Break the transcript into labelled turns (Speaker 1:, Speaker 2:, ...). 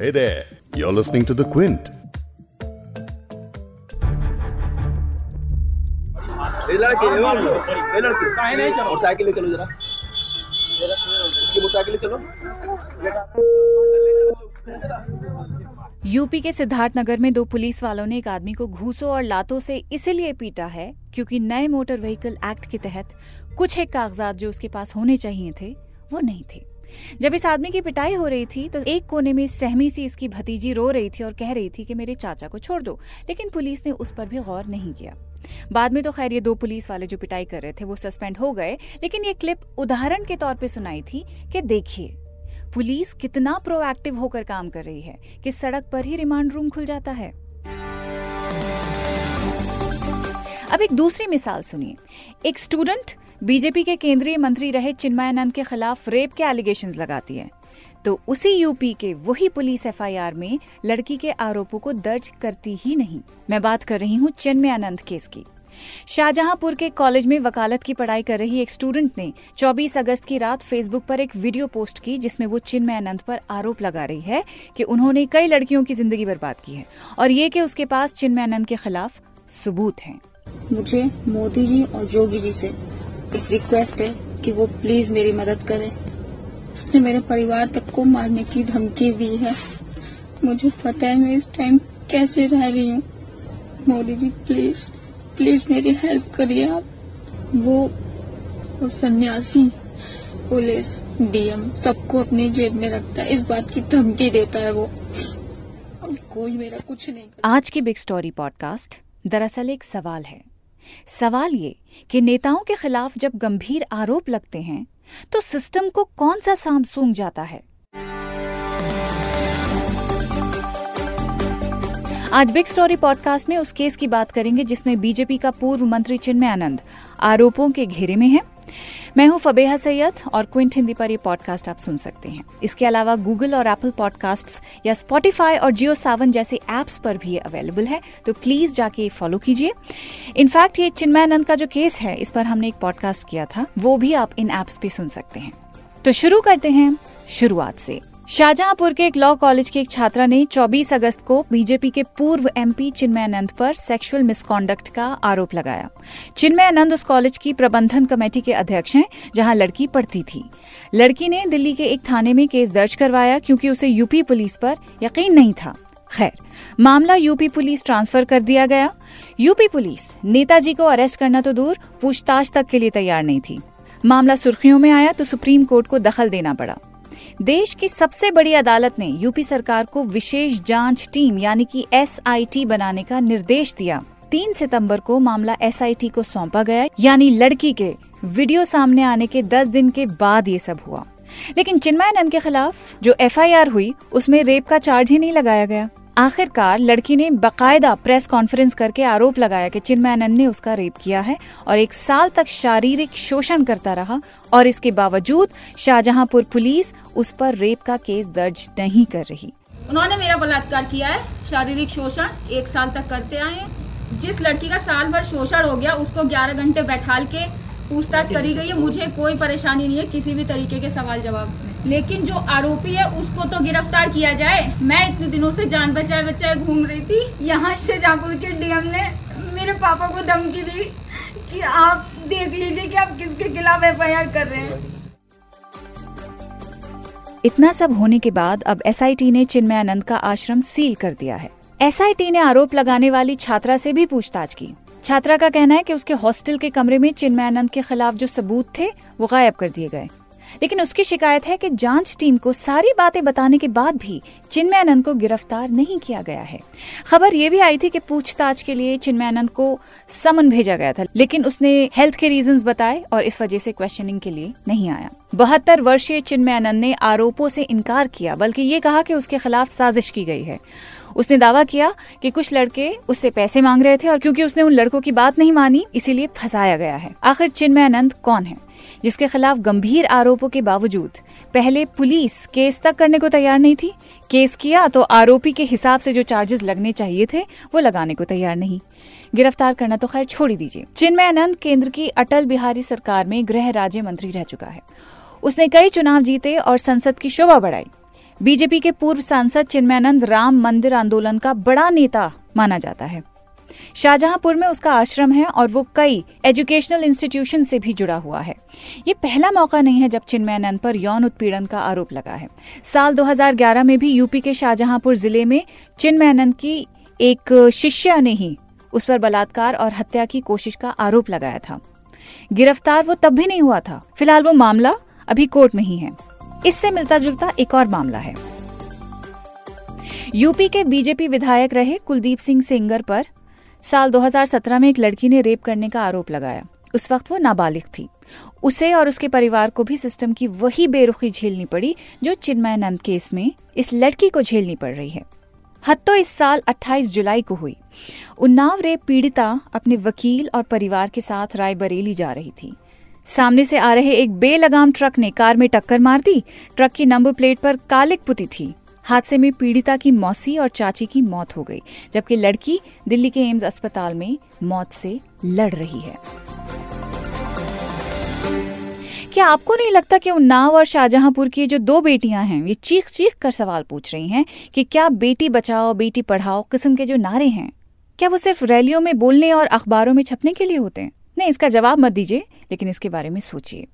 Speaker 1: Hey there, you're listening to The Quint.
Speaker 2: UP के सिद्धार्थनगर में दो पुलिस वालों ने एक आदमी को घूसों और लातों से इसीलिए पीटा है क्योंकि नए मोटर व्हीकल एक्ट के तहत कुछ एक कागजात जो उसके पास होने चाहिए थे वो नहीं थे जब इस आदमी की पिटाई हो रही थी तो एक कोने में सहमी सी इसकी भतीजी रो रही थी और कह रही थी कि मेरे चाचा को छोड़ दो, लेकिन पुलिस ने उस पर भी गौर नहीं किया। बाद में तो खैर ये दो पुलिस वाले जो पिटाई कर रहे थे, वो सस्पेंड हो गए, लेकिन ये क्लिप उदाहरण के तौर पर सुनाई थी कि देखिए, पुलिस कितना प्रोएक्टिव होकर काम कर रही है कि सड़क पर ही रिमांड रूम खुल जाता है। अब एक दूसरी मिसाल सुनिए। एक स्टूडेंट बीजेपी के केंद्रीय मंत्री रहे चिन्मयानंद के खिलाफ रेप के एलिगेशन लगाती है। तो उसी यूपी के वही पुलिस एफआईआर में लड़की के आरोपों को दर्ज करती ही नहीं। मैं बात कर रही हूँ चिन्मयानंद केस की। शाहजहांपुर के कॉलेज में वकालत की पढ़ाई कर रही एक स्टूडेंट ने 24 अगस्त की रात फेसबुक पर एक वीडियो पोस्ट की जिसमें वो चिन्मयानंद पर आरोप लगा रही है कि उन्होंने कई लड़कियों की ज़िंदगी बर्बाद की है और ये कि उसके पास चिन्मयानंद के खिलाफ सबूत हैं।
Speaker 3: मुझे मोदी जी और योगी जी से एक रिक्वेस्ट है कि वो प्लीज़ मेरी मदद करें। उसने मेरे परिवार तक को मारने की धमकी दी है। मुझे पता है मैं इस टाइम कैसे रह रही हूँ। मोदी जी प्लीज़ प्लीज़ मेरी हेल्प करिए आप। वो वो सन्यासी, पुलिस डीएम सबको अपनी जेब में रखता है। इस बात की धमकी देता है वो। कोई मेरा कुछ नहीं
Speaker 2: आज की बिग स्टोरी पॉडकास्ट दरअसल एक सवाल है। सवाल ये कि नेताओं के खिलाफ जब गंभीर आरोप लगते हैं तो सिस्टम को कौन सा साम सूंघ जाता है? आज बिग स्टोरी पॉडकास्ट में उस केस की बात करेंगे जिसमें बीजेपी का पूर्व मंत्री चिन्मय आनंद आरोपों के घेरे में है। मैं हूँ फबेहा सैयद और क्विंट हिंदी पर ये पॉडकास्ट आप सुन सकते हैं। इसके अलावा गूगल और एप्पल पॉडकास्ट्स या स्पॉटिफाई और जियो सावन जैसे एप्स पर भी अवेलेबल है तो प्लीज़ जाके फॉलो कीजिए। इनफैक्ट ये चिन्मयानंद का जो केस है, इस पर हमने एक पॉडकास्ट किया था, वो भी आप इन एप्स पे सुन सकते हैं। तो शुरू करते हैं शुरुआत से। शाहजहांपुर के एक लॉ कॉलेज की एक छात्रा ने 24 अगस्त को बीजेपी के पूर्व एमपी चिन्मयानंद पर सेक्सुअल मिसकॉन्डक्ट का आरोप लगाया। चिन्मय चिन्मयानंद उस कॉलेज की प्रबंधन कमेटी के अध्यक्ष हैं, जहाँ लड़की पढ़ती थी। लड़की ने दिल्ली के एक थाने में केस दर्ज करवाया क्योंकि उसे यूपी पुलिस पर यकीन नहीं था। खैर, मामला यूपी पुलिस ट्रांसफ़र कर दिया गया। यूपी पुलिस, नेताजी को अरेस्ट करना तो दूर, पूछताछ तक के लिए तैयार नहीं थी। मामला सुर्खियों में आया तो सुप्रीम कोर्ट को दखल देना पड़ा। देश की सबसे बड़ी अदालत ने यूपी सरकार को विशेष जाँच टीम, यानी कि एसआईटी बनाने का निर्देश दिया। तीन सितंबर को मामला एसआईटी को सौंपा गया, यानी लड़की के वीडियो सामने आने के दस दिन के बाद ये सब हुआ। लेकिन चिन्मयानंद के खिलाफ जो एफआईआर हुई, उसमें रेप का चार्ज ही नहीं लगाया गया। आखिरकार लड़की ने बकायदा प्रेस कॉन्फ्रेंस करके आरोप लगाया कि चिन्मयानंद ने उसका रेप किया है और एक साल तक शारीरिक शोषण करता रहा और इसके बावजूद शाहजहांपुर पुलिस उस पर रेप का केस दर्ज नहीं कर रही।
Speaker 4: उन्होंने मेरा बलात्कार किया है, शारीरिक शोषण एक साल तक करते आए हैं। जिस लड़की का साल भर शोषण हो गया, उसको 11 घंटे बैठाल के पूछताछ करी गई है। मुझे कोई परेशानी नहीं है, किसी भी तरीके के सवाल जवाब लेकिन जो आरोपी है, उसको तो गिरफ़्तार किया जाए। मैं इतने दिनों से जान बचाए बचाए घूम रही थी। यहाँ शाहजहाँपुर के डीएम ने मेरे पापा को धमकी दी कि आप देख लीजिए कि आप किसके खिलाफ एफआईआर कर रहे हैं।
Speaker 2: इतना सब होने के बाद अब एसआईटी ने चिन्मयानंद का आश्रम सील कर दिया है। एसआईटी ने आरोप लगाने वाली छात्रा से भी पूछताछ की। छात्रा का कहना है कि उसके हॉस्टल के कमरे में चिन्मयानंद के खिलाफ जो सबूत थे, वो गायब कर दिए गए। लेकिन उसकी शिकायत है कि जाँच टीम को सारी बातें बताने के बाद भी चिन्मयानंद को गिरफ़्तार नहीं किया गया है। खबर ये भी आई थी कि पूछताछ के लिए चिन्मयानंद को समन भेजा गया था, लेकिन उसने हेल्थ के रीजन बताए और इस वजह से क्वेश्चनिंग के लिए नहीं आया। बहत्तर वर्षीय चिन्मयानंद ने आरोपों से इनकार किया, बल्कि ये कहा कि उसके खिलाफ साजिश की गई है। उसने दावा किया कि कुछ लड़के उससे पैसे मांग रहे थे और क्योंकि उसने उन लड़कों की बात नहीं मानी, इसीलिए फंसाया गया है। आखिर चिन्मय आनंद कौन है, जिसके खिलाफ गंभीर आरोपों के बावजूद पहले पुलिस केस तक करने को तैयार नहीं थी? केस किया तो आरोपी के हिसाब से जो चार्जेस लगने चाहिए थे, वो लगाने को तैयार नहीं। गिरफ़्तार करना तो खैर छोड़ ही दीजिए। चिन्मय आनंद केंद्र की अटल बिहारी सरकार में गृह राज्य मंत्री रह चुका है। उसने कई चुनाव जीते और संसद की शोभा बढ़ाई। बीजेपी के पूर्व सांसद चिन्मयानंद राम मंदिर आंदोलन का बड़ा नेता माना जाता है। शाहजहांपुर में उसका आश्रम है और वो कई एजुकेशनल इंस्टीट्यूशन से भी जुड़ा हुआ है। ये पहला मौका नहीं है जब चिन्मयानंद पर यौन उत्पीड़न का आरोप लगा है। साल 2011 में भी यूपी के शाहजहांपुर ज़िले में चिन्मयानंद की एक शिष्या ने ही उस पर बलात्कार और हत्या की कोशिश का आरोप लगाया था। गिरफ़्तार वो तब भी नहीं हुआ था। फ़िलहाल वो मामला अभी कोर्ट में ही है। इससे मिलता जुलता एक और मामला है। यूपी के बीजेपी विधायक रहे कुलदीप सिंह सेंगर पर। साल 2017 में एक लड़की ने रेप करने का आरोप लगाया। उस वक्त वो नाबालिग थी। उसे और उसके परिवार को भी सिस्टम की वही बेरुखी झेलनी पड़ी, जो चिन्मयानंद केस में इस लड़की को झेलनी पड़ रही है। हद तो इस साल 28 जुलाई को हुई। उन्नाव रेप पीड़िता अपने वकील और परिवार के साथ रायबरेली जा रही थी। सामने से आ रहे एक बेलगाम ट्रक ने कार में टक्कर मार दी। ट्रक की नंबर प्लेट पर कालिक पुती थी। हादसे में पीड़िता की मौसी और चाची की मौत हो गई, जबकि लड़की दिल्ली के एम्स अस्पताल में मौत से लड़ रही है। क्या आपको नहीं लगता कि उन्नाव और शाहजहांपुर की जो दो बेटियाँ हैं, ये चीख चीख कर सवाल पूछ रही हैं कि क्या बेटी बचाओ, बेटी पढ़ाओ किस्म के जो नारे हैं, क्या वो सिर्फ़ रैलियों में बोलने और अखबारों में छपने के लिए होते हैं? नहीं इसका जवाब मत दीजिए लेकिन इसके बारे में सोचिए।